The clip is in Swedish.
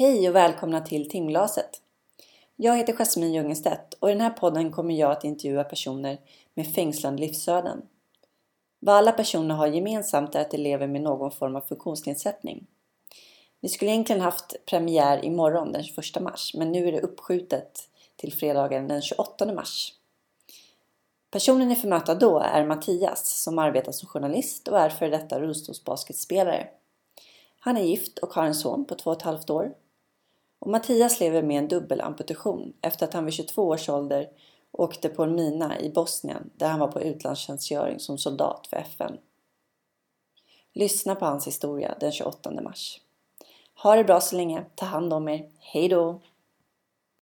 Hej och välkomna till timglaset! Jag heter Jasmine Jungenstedt och i den här podden kommer jag att intervjua personer med fängslande livsöden. Vad alla personer har gemensamt är att de lever med någon form av funktionsnedsättning. Vi skulle egentligen haft premiär imorgon den 21 mars men nu är det uppskjutet till fredagen den 28 mars. Personen ni får möta då är Mattias som arbetar som journalist och är före detta rullstolsbasketspelare. Han är gift och har en son på två och ett halvt år. Och Mattias lever med en dubbelamputation efter att han vid 22 års ålder åkte på en mina i Bosnien där han var på utlandstjänstgöring som soldat för FN. Lyssna på hans historia den 28 mars. Ha det bra så länge. Ta hand om er. Hejdå!